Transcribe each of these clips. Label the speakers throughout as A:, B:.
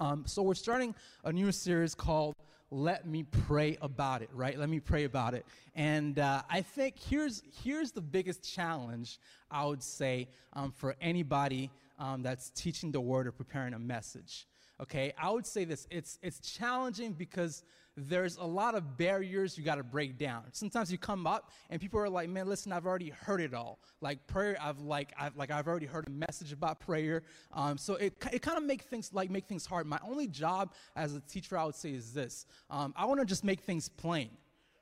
A: Um, so we're starting a new series called "Let Me Pray About It." Right? Let me pray about it. And uh, I think here's here's the biggest challenge I would say um, for anybody um, that's teaching the word or preparing a message. Okay, I would say this: it's it's challenging because there's a lot of barriers you got to break down. Sometimes you come up and people are like, "Man, listen, I've already heard it all. Like prayer, I've like I've like I've already heard a message about prayer." Um, so it it kind of make things like make things hard. My only job as a teacher, I would say, is this: um, I want to just make things plain,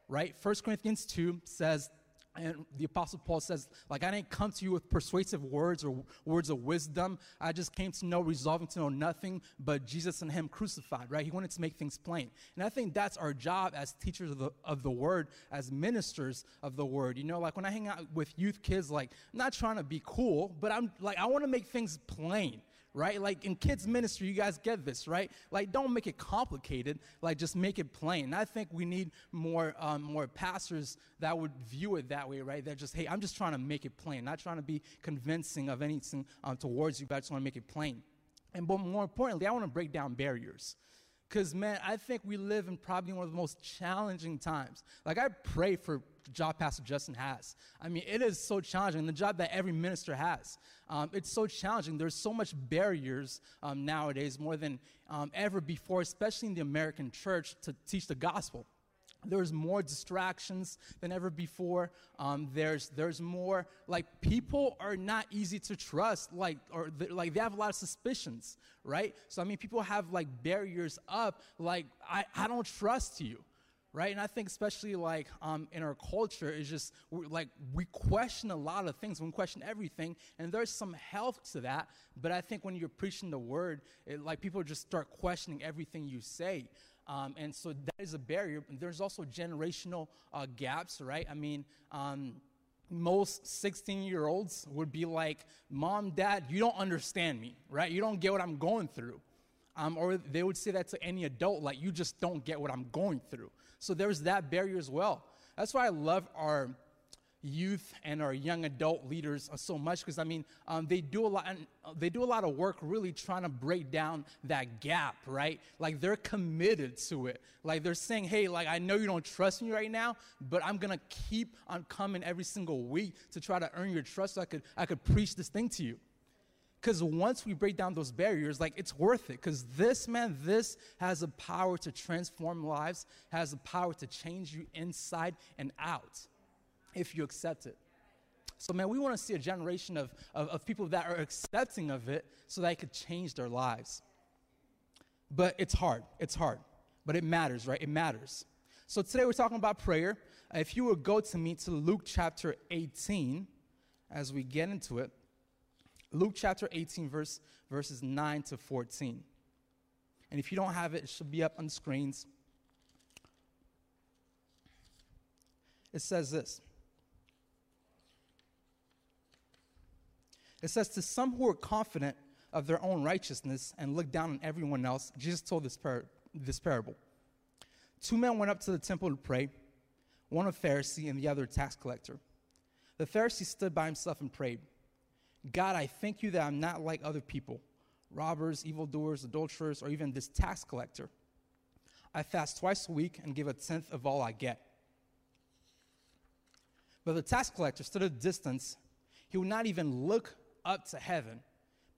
A: right? First Corinthians two says and the Apostle Paul says, like, I didn't come to you with persuasive words or words of wisdom. I just came to know, resolving to know nothing but Jesus and Him crucified, right? He wanted to make things plain. And I think that's our job as teachers of the, of the Word, as ministers of the Word. You know, like when I hang out with youth kids, like, I'm not trying to be cool, but I'm like, I want to make things plain right? Like in kids' ministry, you guys get this, right? Like, don't make it complicated. Like, just make it plain. I think we need more, um, more pastors that would view it that way, right? They're just, hey, I'm just trying to make it plain, not trying to be convincing of anything um, towards you, but I just want to make it plain. And but more importantly, I want to break down barriers. Because, man, I think we live in probably one of the most challenging times. Like, I pray for the job Pastor Justin has. I mean, it is so challenging, the job that every minister has. Um, it's so challenging. There's so much barriers um, nowadays, more than um, ever before, especially in the American church, to teach the gospel there's more distractions than ever before um, there's there's more like people are not easy to trust like or like they have a lot of suspicions right so i mean people have like barriers up like i, I don't trust you right? And I think especially like um, in our culture, is just like we question a lot of things, we question everything, and there's some health to that. But I think when you're preaching the word, it, like people just start questioning everything you say. Um, and so that is a barrier. There's also generational uh, gaps, right? I mean, um, most 16 year olds would be like, Mom, Dad, you don't understand me, right? You don't get what I'm going through. Um, or they would say that to any adult, like, you just don't get what I'm going through. So there's that barrier as well. That's why I love our youth and our young adult leaders so much because I mean um, they do a lot uh, they do a lot of work really trying to break down that gap right? Like they're committed to it. Like they're saying hey like I know you don't trust me right now but I'm gonna keep on coming every single week to try to earn your trust so I could I could preach this thing to you. Because once we break down those barriers, like it's worth it. Because this, man, this has a power to transform lives, has the power to change you inside and out if you accept it. So, man, we want to see a generation of, of, of people that are accepting of it so that it could change their lives. But it's hard. It's hard. But it matters, right? It matters. So, today we're talking about prayer. Uh, if you would go to me to Luke chapter 18 as we get into it. Luke chapter 18, verse, verses 9 to 14. And if you don't have it, it should be up on the screens. It says this It says, To some who are confident of their own righteousness and look down on everyone else, Jesus told this, par- this parable. Two men went up to the temple to pray, one a Pharisee and the other a tax collector. The Pharisee stood by himself and prayed. God, I thank you that I'm not like other people robbers, evildoers, adulterers, or even this tax collector. I fast twice a week and give a tenth of all I get. But the tax collector stood at a distance. He would not even look up to heaven,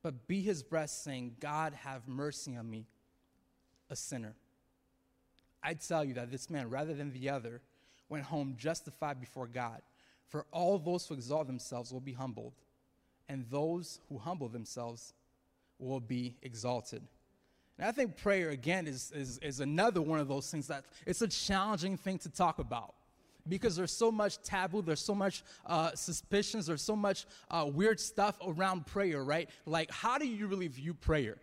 A: but beat his breast, saying, God, have mercy on me, a sinner. I tell you that this man, rather than the other, went home justified before God. For all those who exalt themselves will be humbled and those who humble themselves will be exalted. And I think prayer, again, is, is, is another one of those things that it's a challenging thing to talk about because there's so much taboo, there's so much uh, suspicions, there's so much uh, weird stuff around prayer, right? Like, how do you really view prayer?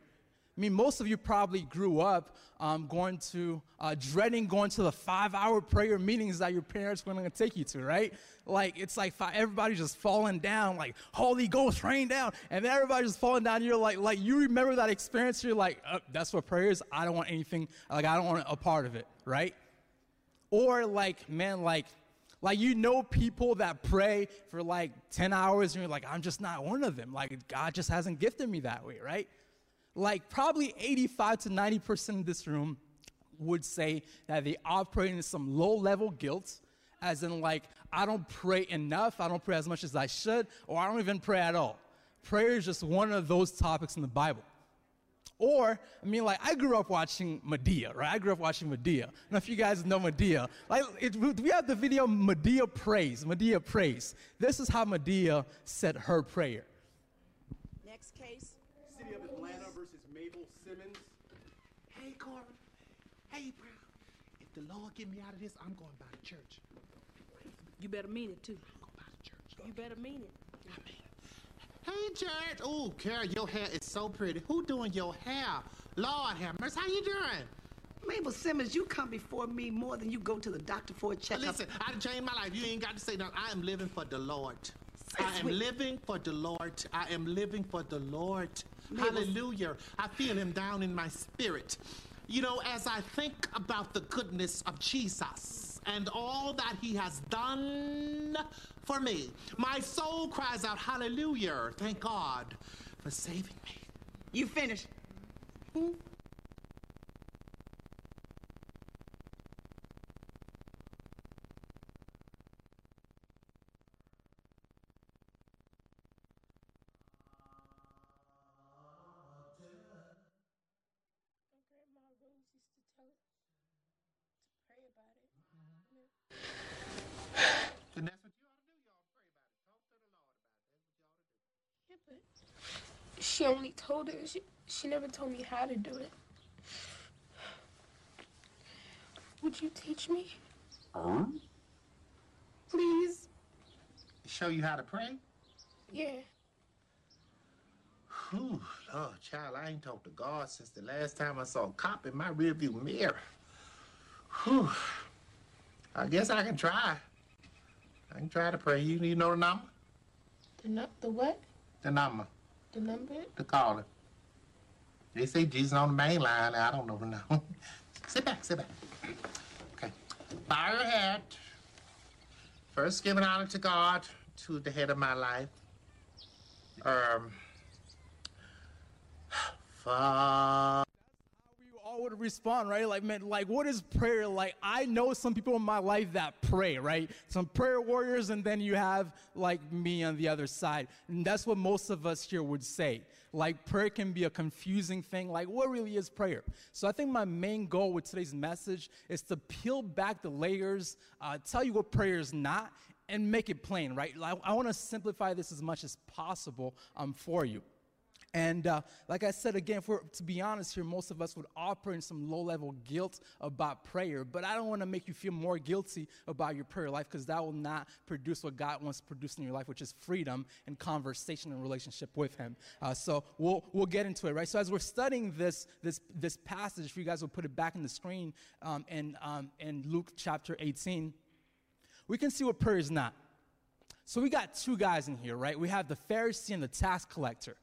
A: I mean, most of you probably grew up um, going to, uh, dreading going to the five hour prayer meetings that your parents were going to take you to, right? Like, it's like five, everybody's just falling down, like, Holy Ghost, rain down. And then everybody's just falling down. You're like, like, you remember that experience. You're like, uh, that's what prayer is. I don't want anything, like, I don't want a part of it, right? Or, like, man, like, like you know people that pray for like 10 hours and you're like, I'm just not one of them. Like God just hasn't gifted me that way, right? like probably 85 to 90% of this room would say that they operate in some low level guilt, as in, like, I don't pray enough, I don't pray as much as I should, or I don't even pray at all. Prayer is just one of those topics in the Bible. Or, I mean, like, I grew up watching Madea, right? I grew up watching Madea. I don't know if you guys know Madea. Like, it, we have the video Madea Prays, Madea Prays. This is how Madea said her prayer.
B: Next case.
C: City of Atlanta versus Mabel Simmons. Hey, Corbin. Hey, Brown. If the Lord get me out of this, I'm going by the church.
B: You better mean it too.
C: I'm going by the church.
B: You better mean it.
C: I mean, Hey, church. Oh, Carol, your hair is so pretty. Who doing your hair? Lord have mercy. How you doing?
B: Mabel Simmons, you come before me more than you go to the doctor for a checkup.
C: Listen, I changed my life. You ain't got to say nothing. I am living for the Lord. I am living for the Lord. I am living for the Lord.
B: Mabel-
C: Hallelujah. I feel him down in my spirit. You know, as I think about the goodness of Jesus and all that he has done for me, my soul cries out, Hallelujah. Thank God for saving me.
B: You finished.
D: My grandma Rose used to tell us to pray about it.
C: And that's what you ought to do. You ought to pray about it. Talk to the Lord about it. That's what you ought to do.
D: Yeah, but she only told us. She, she never told me how to do it. Would you teach me? Please?
C: Show you how to pray?
D: Yeah.
C: Whew, Lord, child, I ain't talked to God since the last time I saw a cop in my rearview mirror. Whew. I guess I can try. I can try to pray. You, you know the number?
D: The nu- the what?
C: The number.
D: The number?
C: The caller. They say Jesus on the main line. I don't know number. sit back, sit back. Okay. Bow your head. First, give an honor to God, to the head of my life. Um. Father.
A: All would respond, right? Like, man, like, what is prayer like? I know some people in my life that pray, right? Some prayer warriors, and then you have like me on the other side. And that's what most of us here would say. Like, prayer can be a confusing thing. Like, what really is prayer? So, I think my main goal with today's message is to peel back the layers, uh, tell you what prayer is not, and make it plain, right? Like, I want to simplify this as much as possible um, for you. And uh, like I said again, for to be honest here, most of us would operate in some low-level guilt about prayer. But I don't want to make you feel more guilty about your prayer life because that will not produce what God wants to produce in your life, which is freedom and conversation and relationship with Him. Uh, so we'll we'll get into it, right? So as we're studying this this this passage, if you guys will put it back in the screen um, um, in Luke chapter 18, we can see what prayer is not. So we got two guys in here, right? We have the Pharisee and the tax collector.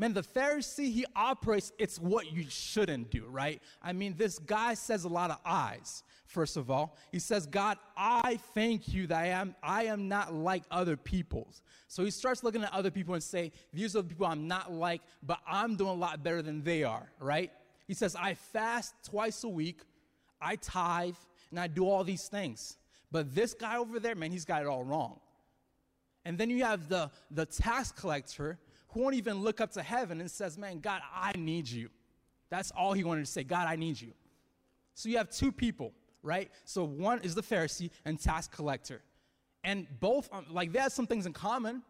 A: Man, the Pharisee, he operates, it's what you shouldn't do, right? I mean, this guy says a lot of I's, first of all. He says, God, I thank you that I am, I am not like other people's. So he starts looking at other people and say, these are the people I'm not like, but I'm doing a lot better than they are, right? He says, I fast twice a week, I tithe, and I do all these things. But this guy over there, man, he's got it all wrong. And then you have the, the tax collector who won't even look up to heaven and says, Man, God, I need you. That's all he wanted to say God, I need you. So you have two people, right? So one is the Pharisee and tax collector. And both, um, like, they had some things in common.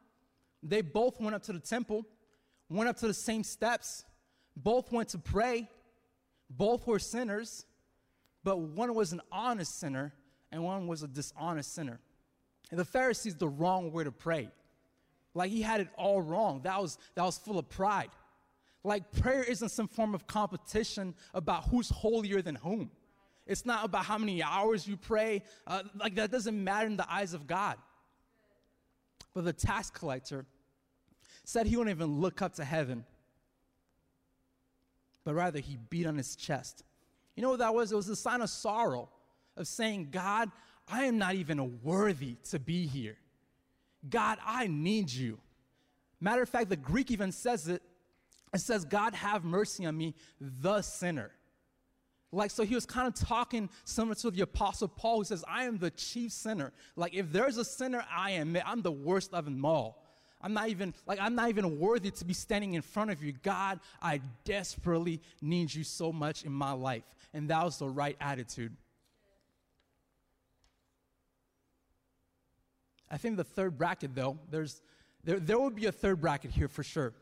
A: They both went up to the temple, went up to the same steps, both went to pray, both were sinners, but one was an honest sinner and one was a dishonest sinner. And the Pharisee's the wrong way to pray. Like he had it all wrong. That was that was full of pride. Like prayer isn't some form of competition about who's holier than whom. It's not about how many hours you pray. Uh, like that doesn't matter in the eyes of God. But the tax collector said he wouldn't even look up to heaven, but rather he beat on his chest. You know what that was? It was a sign of sorrow, of saying, God, I am not even worthy to be here. God, I need you. Matter of fact, the Greek even says it It says, God have mercy on me, the sinner. Like, so he was kind of talking similar to the Apostle Paul, who says, I am the chief sinner. Like, if there's a sinner, I am it. I'm the worst of them all. I'm not even, like, I'm not even worthy to be standing in front of you. God, I desperately need you so much in my life. And that was the right attitude. I think the third bracket, though, there's, there, there will be a third bracket here for sure.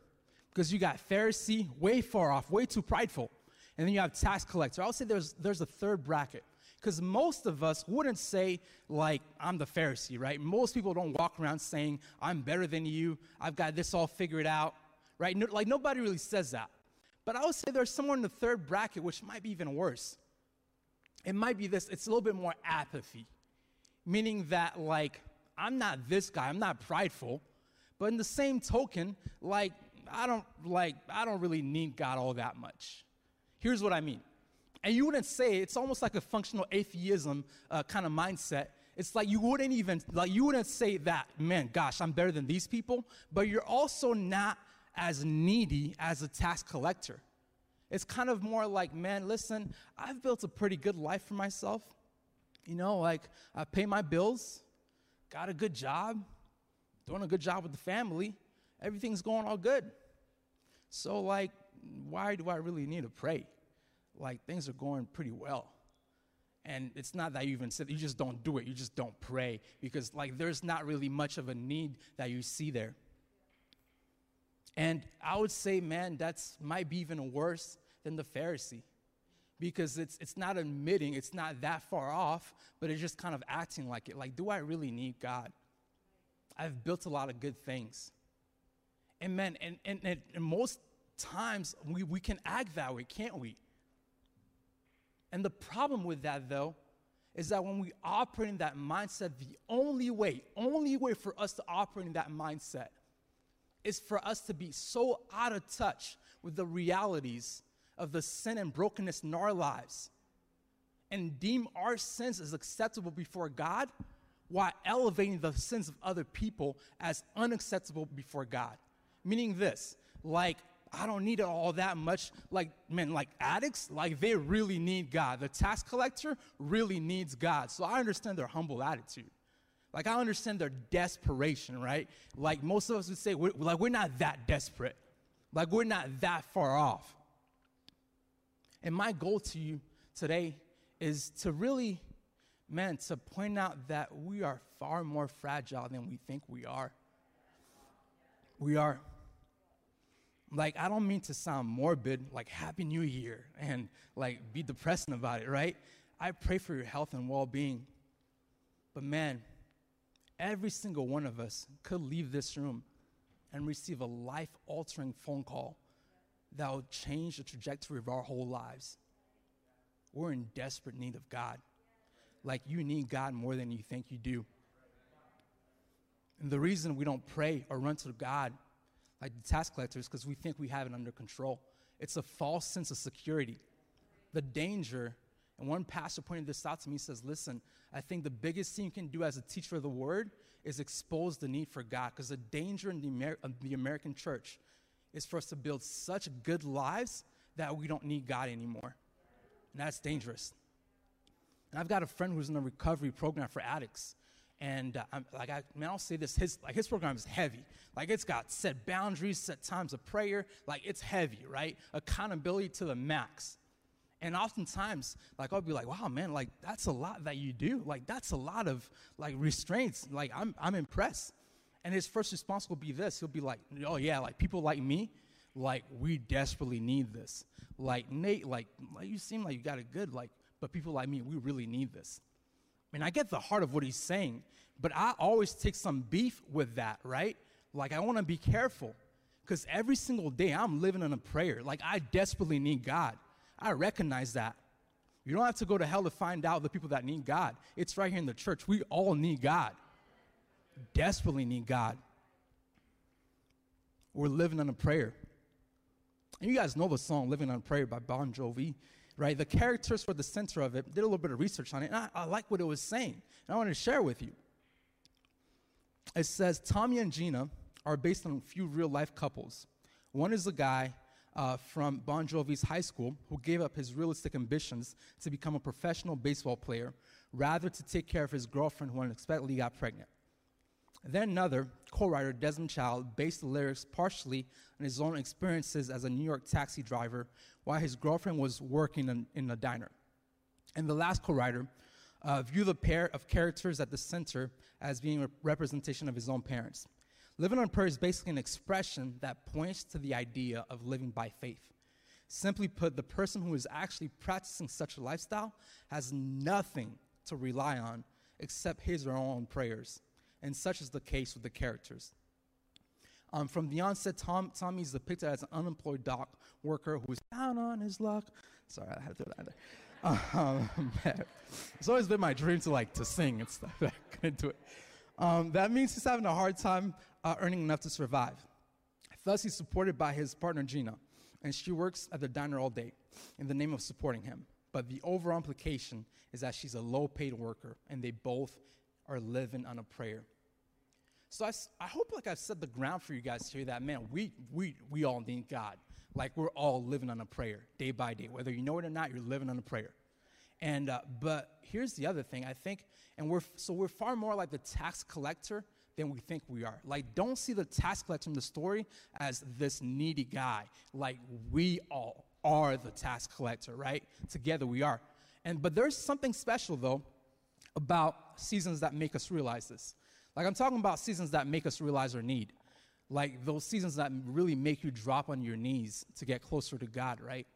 A: Because you got Pharisee, way far off, way too prideful. And then you have tax collector. I would say there's, there's a third bracket. Because most of us wouldn't say, like, I'm the Pharisee, right? Most people don't walk around saying, I'm better than you, I've got this all figured out, right? No, like, nobody really says that. But I would say there's someone in the third bracket, which might be even worse. It might be this, it's a little bit more apathy, meaning that, like, I'm not this guy, I'm not prideful, but in the same token, like, I don't, like, I don't really need God all that much. Here's what I mean. And you wouldn't say it's almost like a functional atheism uh, kind of mindset. It's like you wouldn't even like you wouldn't say that, man, gosh, I'm better than these people, but you're also not as needy as a tax collector. It's kind of more like, man, listen, I've built a pretty good life for myself. You know, like I pay my bills, got a good job, doing a good job with the family, everything's going all good. So like, why do I really need to pray? like things are going pretty well. And it's not that you even said you just don't do it, you just don't pray because like there's not really much of a need that you see there. And I would say, man, that's might be even worse than the Pharisee. Because it's it's not admitting it's not that far off, but it's just kind of acting like it. Like, do I really need God? I've built a lot of good things. And man, and, and, and most times we, we can act that way, can't we? And the problem with that, though, is that when we operate in that mindset, the only way, only way for us to operate in that mindset is for us to be so out of touch with the realities of the sin and brokenness in our lives and deem our sins as acceptable before God while elevating the sins of other people as unacceptable before God. Meaning this, like I don't need it all that much. Like, man, like addicts, like they really need God. The tax collector really needs God. So I understand their humble attitude. Like, I understand their desperation, right? Like, most of us would say, we're, like, we're not that desperate. Like, we're not that far off. And my goal to you today is to really, man, to point out that we are far more fragile than we think we are. We are. Like i don't mean to sound morbid like happy new year and like be depressing about it right? I pray for your health and well-being. But man every single one of us could leave this room and receive a life-altering phone call that will change the trajectory of our whole lives we're in desperate need of god like you need god more than you think you do and the reason we don't pray or run to god like the tax collectors, because we think we have it under control. It's a false sense of security. The danger, and one pastor pointed this out to me, says, Listen, I think the biggest thing you can do as a teacher of the word is expose the need for God, because the danger in the, Amer- the American church is for us to build such good lives that we don't need God anymore. And that's dangerous. And I've got a friend who's in a recovery program for addicts. And uh, I'm, like, I, man, I'll say this: his like his program is heavy. Like, it's got set boundaries, set times of prayer. Like, it's heavy, right? Accountability to the max. And oftentimes, like, I'll be like, "Wow, man! Like, that's a lot that you do. Like, that's a lot of like restraints. Like, I'm I'm impressed." And his first response will be this: He'll be like, "Oh yeah, like people like me, like we desperately need this. Like Nate, like, like you seem like you got it good. Like, but people like me, we really need this." And I get the heart of what he's saying, but I always take some beef with that, right? Like, I want to be careful because every single day I'm living in a prayer. Like, I desperately need God. I recognize that. You don't have to go to hell to find out the people that need God. It's right here in the church. We all need God. Desperately need God. We're living on a prayer. And you guys know the song Living on a Prayer by Bon Jovi right? The characters were the center of it. Did a little bit of research on it, and I, I like what it was saying. And I want to share with you. It says Tommy and Gina are based on a few real life couples. One is a guy uh, from Bon Jovi's high school who gave up his realistic ambitions to become a professional baseball player rather to take care of his girlfriend who unexpectedly got pregnant. Then another co-writer, Desmond Child, based the lyrics partially on his own experiences as a New York taxi driver while his girlfriend was working in, in a diner. And the last co-writer uh, viewed the pair of characters at the center as being a representation of his own parents. Living on prayer is basically an expression that points to the idea of living by faith. Simply put, the person who is actually practicing such a lifestyle has nothing to rely on except his or her own prayers. And such is the case with the characters. Um, from the onset, Tom, Tommy is depicted as an unemployed dock worker who is down on his luck. Sorry, I had to throw that there. Um, it's always been my dream to like to sing and stuff. I couldn't do it. Um, that means he's having a hard time uh, earning enough to survive. Thus, he's supported by his partner Gina, and she works at the diner all day in the name of supporting him. But the overall implication is that she's a low paid worker, and they both are living on a prayer. So I, I hope like I've set the ground for you guys here that, man, we, we, we all need God. Like we're all living on a prayer day by day. Whether you know it or not, you're living on a prayer. And, uh, but here's the other thing I think, and we're, so we're far more like the tax collector than we think we are. Like, don't see the tax collector in the story as this needy guy. Like, we all are the tax collector, right? Together we are. And, but there's something special though about seasons that make us realize this. Like, I'm talking about seasons that make us realize our need. Like, those seasons that really make you drop on your knees to get closer to God, right?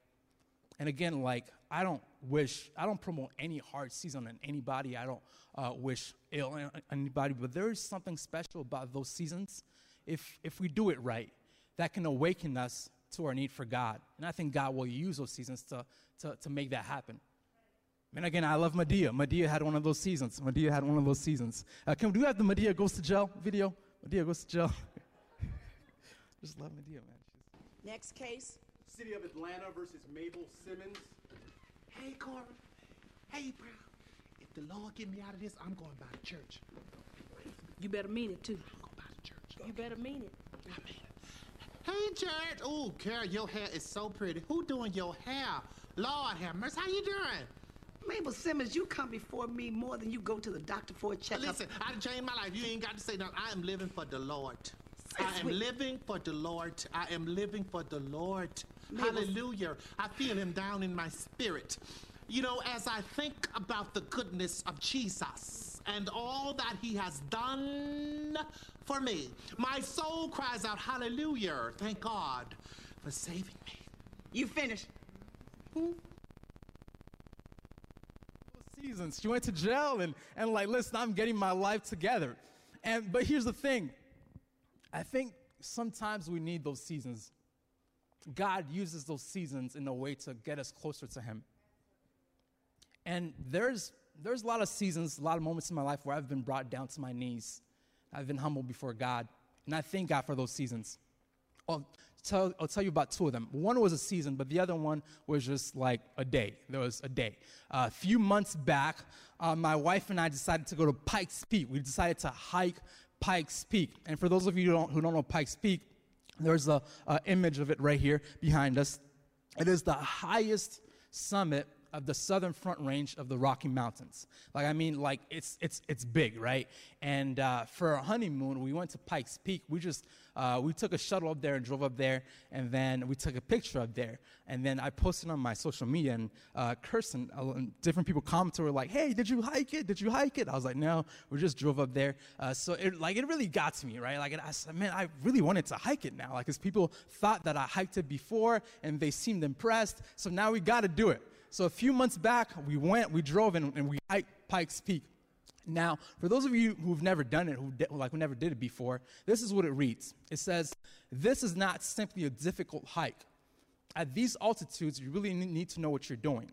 A: And again, like, I don't wish, I don't promote any hard season on anybody. I don't uh, wish ill on anybody, but there is something special about those seasons, if, if we do it right, that can awaken us to our need for God. And I think God will use those seasons to, to, to make that happen. And again, I love Madea. Madea had one of those seasons. Madea had one of those seasons. Uh, can we do have the Madea goes to jail video? Madea goes to jail. Just love Madea, man. She's
B: Next case.
E: City of Atlanta versus Mabel Simmons.
C: Hey, Corbin. Hey, bro. If the Lord get me out of this, I'm going by the church.
B: You better mean it too.
C: I'm going by the church.
B: You better mean it.
C: I mean it. Hey, church. Oh, Carol, your hair is so pretty. Who doing your hair? Lord have mercy. How you doing?
B: Mabel Simmons, you come before me more than you go to the doctor for a checkup.
C: Listen, I changed my life. You ain't got to say nothing. I am living for the Lord. I am
B: Sweet.
C: living for the Lord. I am living for the Lord.
B: Mabel-
C: Hallelujah. I feel him down in my spirit. You know, as I think about the goodness of Jesus and all that he has done for me, my soul cries out, Hallelujah. Thank God for saving me.
B: You finished.
A: Seasons. She went to jail and, and like, listen, I'm getting my life together. And but here's the thing. I think sometimes we need those seasons. God uses those seasons in a way to get us closer to Him. And there's there's a lot of seasons, a lot of moments in my life where I've been brought down to my knees. I've been humbled before God. And I thank God for those seasons. Tell, I'll tell you about two of them. One was a season, but the other one was just like a day. There was a day. Uh, a few months back, uh, my wife and I decided to go to Pikes Peak. We decided to hike Pikes Peak. And for those of you who don't, who don't know Pikes Peak, there's a, a image of it right here behind us. It is the highest summit of the southern front range of the Rocky Mountains. Like I mean, like it's it's it's big, right? And uh, for our honeymoon, we went to Pikes Peak. We just uh, we took a shuttle up there and drove up there, and then we took a picture up there. And then I posted on my social media, and uh, Kirsten, different people commented, were like, "Hey, did you hike it? Did you hike it?" I was like, "No, we just drove up there." Uh, so it like it really got to me, right? Like I said, "Man, I really wanted to hike it now," like because people thought that I hiked it before, and they seemed impressed. So now we got to do it. So a few months back, we went, we drove, and, and we hiked Pikes Peak. Now, for those of you who've never done it, who di- like who never did it before, this is what it reads. It says, "This is not simply a difficult hike. At these altitudes, you really need to know what you're doing."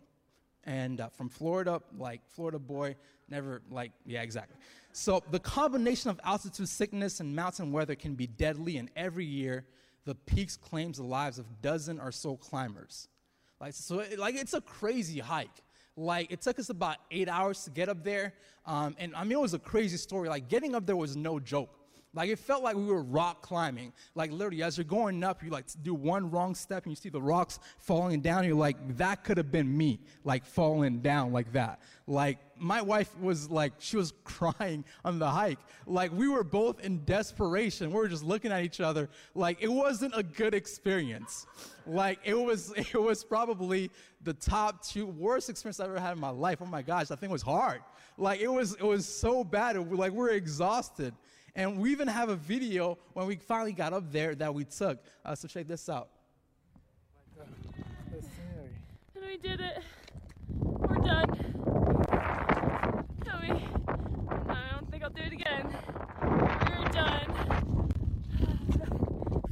A: And uh, from Florida, like Florida boy, never like yeah, exactly. So the combination of altitude sickness and mountain weather can be deadly, and every year, the peaks claims the lives of dozen or so climbers. Like so, it, like it's a crazy hike. Like it took us about eight hours to get up there, um, and I mean it was a crazy story. Like getting up there was no joke. Like it felt like we were rock climbing. Like literally, as you're going up, you like do one wrong step and you see the rocks falling down. you're like, that could have been me, like falling down like that. Like my wife was like, she was crying on the hike. Like we were both in desperation. We were just looking at each other. Like it wasn't a good experience. Like it was, it was probably the top two worst experience I've ever had in my life. Oh my gosh, that thing was hard. Like it was, it was so bad. It, like we're exhausted. And we even have a video when we finally got up there that we took. Uh, so check this out.
D: And we did it. We're done. Tell me. I don't think I'll do it again. We're done.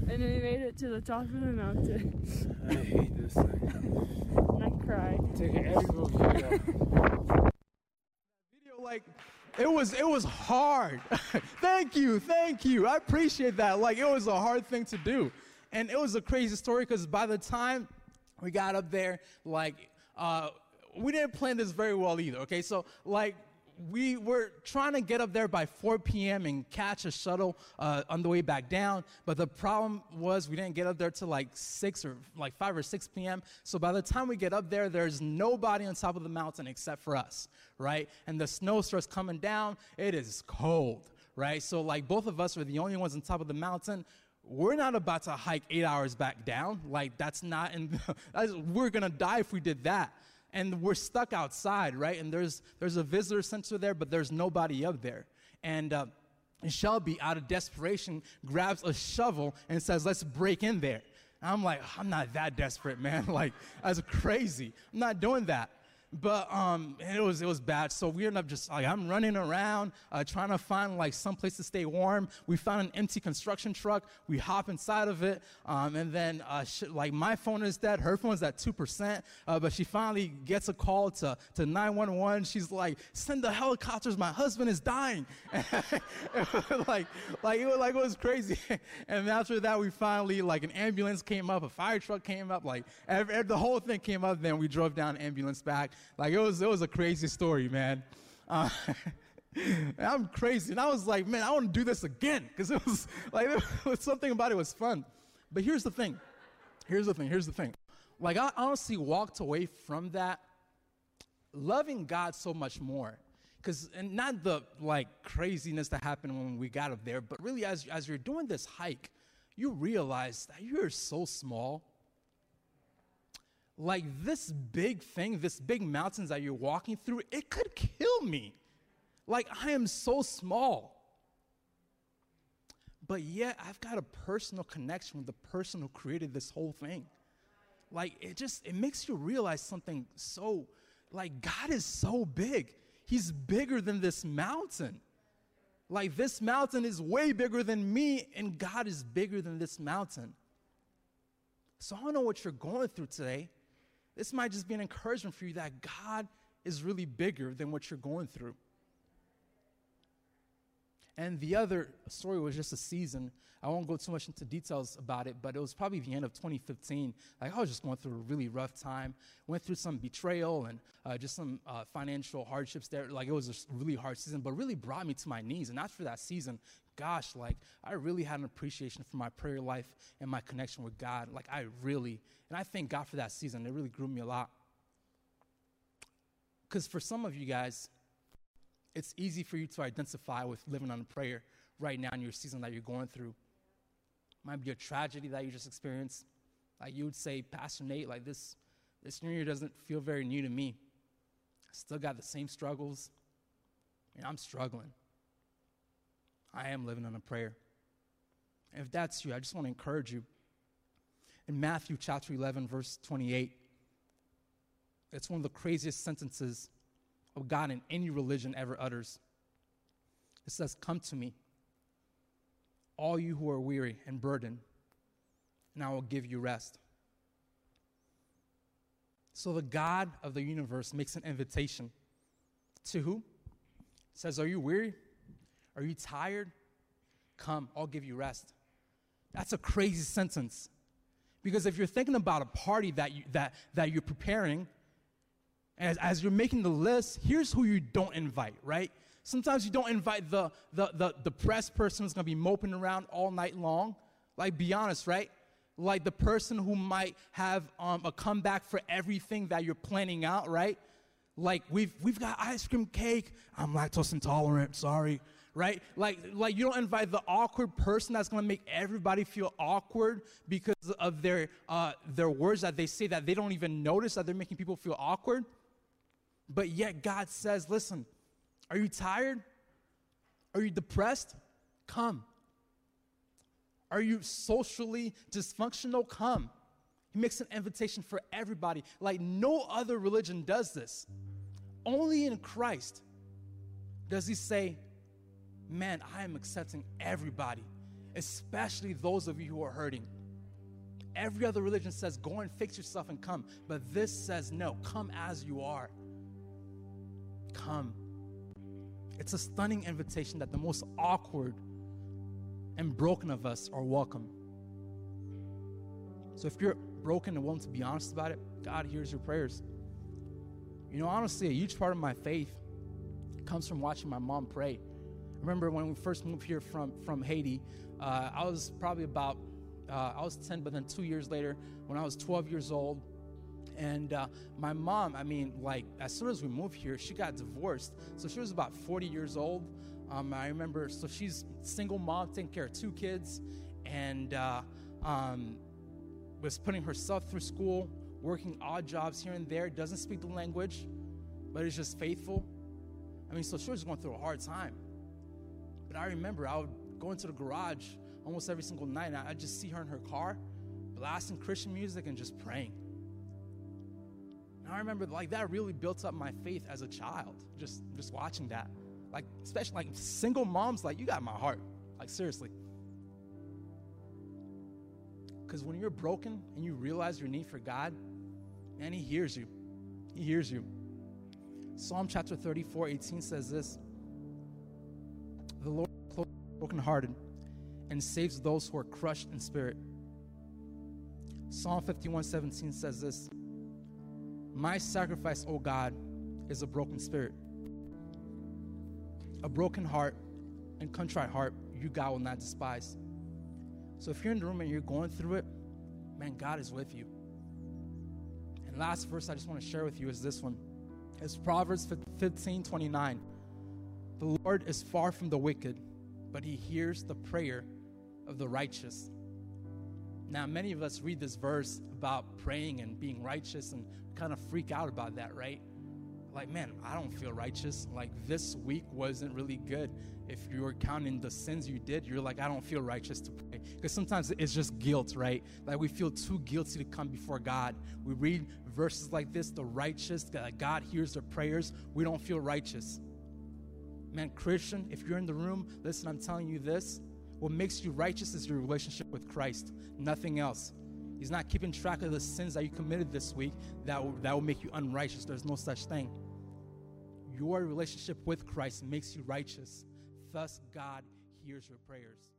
D: And we made it to the top of the mountain.
F: I hate this thing.
D: And I cried.
F: Take an edible video.
A: Video like it was it was hard. thank you, thank you. I appreciate that. Like it was a hard thing to do, and it was a crazy story because by the time we got up there, like uh, we didn't plan this very well either. Okay, so like we were trying to get up there by 4 p.m. and catch a shuttle uh, on the way back down. But the problem was we didn't get up there till like 6 or like 5 or 6 p.m. So by the time we get up there, there's nobody on top of the mountain except for us, right? And the snow starts coming down. It is cold, right? So like both of us were the only ones on top of the mountain we're not about to hike eight hours back down. Like, that's not, and we're gonna die if we did that and we're stuck outside, right? And there's there's a visitor center there, but there's nobody up there. And uh, Shelby, out of desperation, grabs a shovel and says, "Let's break in there." And I'm like, I'm not that desperate, man. like, that's crazy. I'm not doing that but um, it was it was bad. So we ended up just like I'm running around uh, trying to find like some place to stay warm. We found an empty construction truck. We hop inside of it, um, and then uh, sh- like my phone is dead. Her phone's at two percent. Uh, but she finally gets a call to to 911. She's like, "Send the helicopters. My husband is dying." like like it was like it was crazy. and after that, we finally like an ambulance came up, a fire truck came up, like every, the whole thing came up. Then we drove down ambulance back. Like it was, it was a crazy story, man. Uh, I'm crazy, and I was like, man, I want to do this again because it was like it was, something about it was fun. But here's the thing. Here's the thing. Here's the thing. Like I honestly walked away from that loving God so much more. Because and not the like craziness that happened when we got up there, but really as as you're doing this hike, you realize that you're so small like this big thing, this big mountains that you're walking through, it could kill me. Like I am so small. But yet I've got a personal connection with the person who created this whole thing. Like it just it makes you realize something so like God is so big. He's bigger than this mountain. Like this mountain is way bigger than me and God is bigger than this mountain. So I don't know what you're going through today. This might just be an encouragement for you that God is really bigger than what you're going through. And the other story was just a season. I won't go too much into details about it, but it was probably the end of 2015. Like I was just going through a really rough time. Went through some betrayal and uh, just some uh, financial hardships there. Like it was a really hard season, but really brought me to my knees. And after that season, gosh, like I really had an appreciation for my prayer life and my connection with God. Like I really, and I thank God for that season. It really grew me a lot. Because for some of you guys, it's easy for you to identify with living on prayer right now in your season that you're going through. Might be a tragedy that you just experienced. Like you would say, Pastor Nate, like this, this new year doesn't feel very new to me. I still got the same struggles, and I'm struggling. I am living on a prayer. And if that's you, I just want to encourage you. In Matthew chapter 11, verse 28, it's one of the craziest sentences of God in any religion ever utters. It says, Come to me, all you who are weary and burdened, and I will give you rest. So the God of the universe makes an invitation to who? says, Are you weary? Are you tired? Come, I'll give you rest. That's a crazy sentence. Because if you're thinking about a party that, you, that, that you're preparing, as, as you're making the list, here's who you don't invite, right? Sometimes you don't invite the, the, the depressed person who's gonna be moping around all night long. Like, be honest, right? Like the person who might have um, a comeback for everything that you're planning out, right? Like we've we've got ice cream cake. I'm lactose intolerant. Sorry, right? Like like you don't invite the awkward person that's gonna make everybody feel awkward because of their uh, their words that they say that they don't even notice that they're making people feel awkward. But yet God says, listen, are you tired? Are you depressed? Come. Are you socially dysfunctional? Come. He makes an invitation for everybody. Like no other religion does this. Only in Christ does he say, Man, I am accepting everybody, especially those of you who are hurting. Every other religion says, Go and fix yourself and come. But this says, No, come as you are. Come. It's a stunning invitation that the most awkward and broken of us are welcome. So if you're broken and willing to be honest about it, God hears your prayers. You know, honestly, a huge part of my faith comes from watching my mom pray. Remember when we first moved here from, from Haiti, uh, I was probably about, uh, I was 10, but then two years later, when I was 12 years old, and uh, my mom, I mean, like, as soon as we moved here, she got divorced. So she was about 40 years old. Um, I remember, so she's single mom, taking care of two kids, and uh, um, was putting herself through school, working odd jobs here and there, doesn't speak the language, but is just faithful. I mean, so she was going through a hard time. But I remember I would go into the garage almost every single night, and I'd just see her in her car, blasting Christian music and just praying. And I remember like that really built up my faith as a child, just just watching that. Like, especially like single moms, like you got my heart. Like seriously. Because when you're broken and you realize your need for God, man, He hears you. He hears you. Psalm chapter 34, 18 says this brokenhearted and saves those who are crushed in spirit. Psalm 51, 17 says this My sacrifice, O God, is a broken spirit. A broken heart and contrite heart, you, God, will not despise. So if you're in the room and you're going through it, man, God is with you. And last verse I just want to share with you is this one. It's Proverbs 15 29. The Lord is far from the wicked, but he hears the prayer of the righteous. Now, many of us read this verse about praying and being righteous and kind of freak out about that, right? Like, man, I don't feel righteous. Like, this week wasn't really good. If you were counting the sins you did, you're like, I don't feel righteous to pray. Because sometimes it's just guilt, right? Like, we feel too guilty to come before God. We read verses like this the righteous, God hears their prayers. We don't feel righteous. Man, Christian, if you're in the room, listen, I'm telling you this. What makes you righteous is your relationship with Christ, nothing else. He's not keeping track of the sins that you committed this week that will, that will make you unrighteous. There's no such thing. Your relationship with Christ makes you righteous. Thus, God hears your prayers.